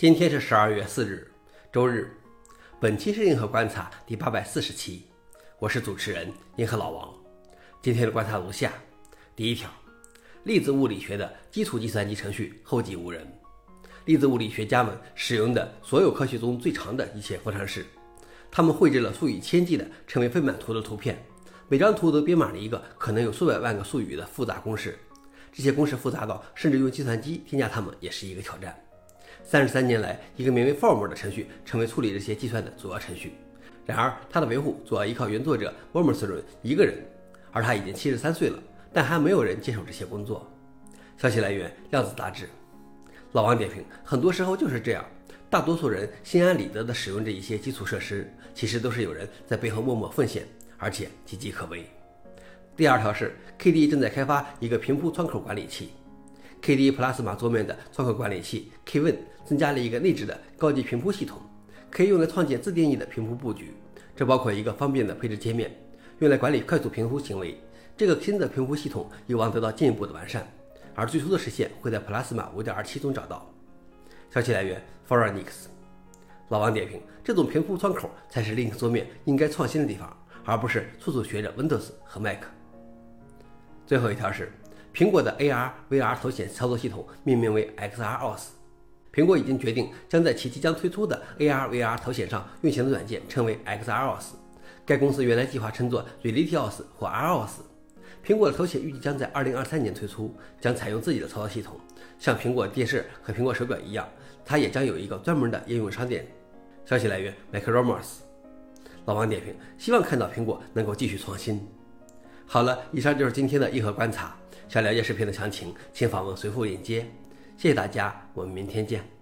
今天是十二月四日，周日。本期是硬核观察第八百四十期，我是主持人银河老王。今天的观察如下：第一条，粒子物理学的基础计算机程序后继无人。粒子物理学家们使用的所有科学中最长的一切方程式，他们绘制了数以千计的称为分满图的图片，每张图都编码了一个可能有数百万个术语的复杂公式。这些公式复杂到甚至用计算机添加它们也是一个挑战。三十三年来，一个名为 Form 的程序成为处理这些计算的主要程序。然而，它的维护主要依靠原作者 w o r m s l o n 一个人，而他已经七十三岁了，但还没有人接手这些工作。消息来源：量子杂志。老王点评：很多时候就是这样，大多数人心安理得地使用这一些基础设施，其实都是有人在背后默默奉献，而且岌岌可危。第二条是，K D 正在开发一个平铺窗口管理器。KDE Plasma 桌面的窗口管理器 Kwin 增加了一个内置的高级频谱系统，可以用来创建自定义的频谱布局。这包括一个方便的配置界面，用来管理快速频谱行为。这个新的频谱系统有望得到进一步的完善，而最初的实现会在 Plasma 5.27中找到。消息来源 f o r e n i x 老王点评：这种频谱窗口才是 Linux 桌面应该创新的地方，而不是处处学着 Windows 和 Mac。最后一条是。苹果的 AR VR 头显操作系统命名为 XROS。苹果已经决定将在其即将推出的 AR VR 头显上运行的软件称为 XROS。该公司原来计划称作 RealityOS 或 ROS。苹果的头显预计将在2023年推出，将采用自己的操作系统，像苹果电视和苹果手表一样，它也将有一个专门的应用商店。消息来源：MacRumors。老王点评：希望看到苹果能够继续创新。好了，以上就是今天的硬核观察。想了解视频的详情，请访问随后链接。谢谢大家，我们明天见。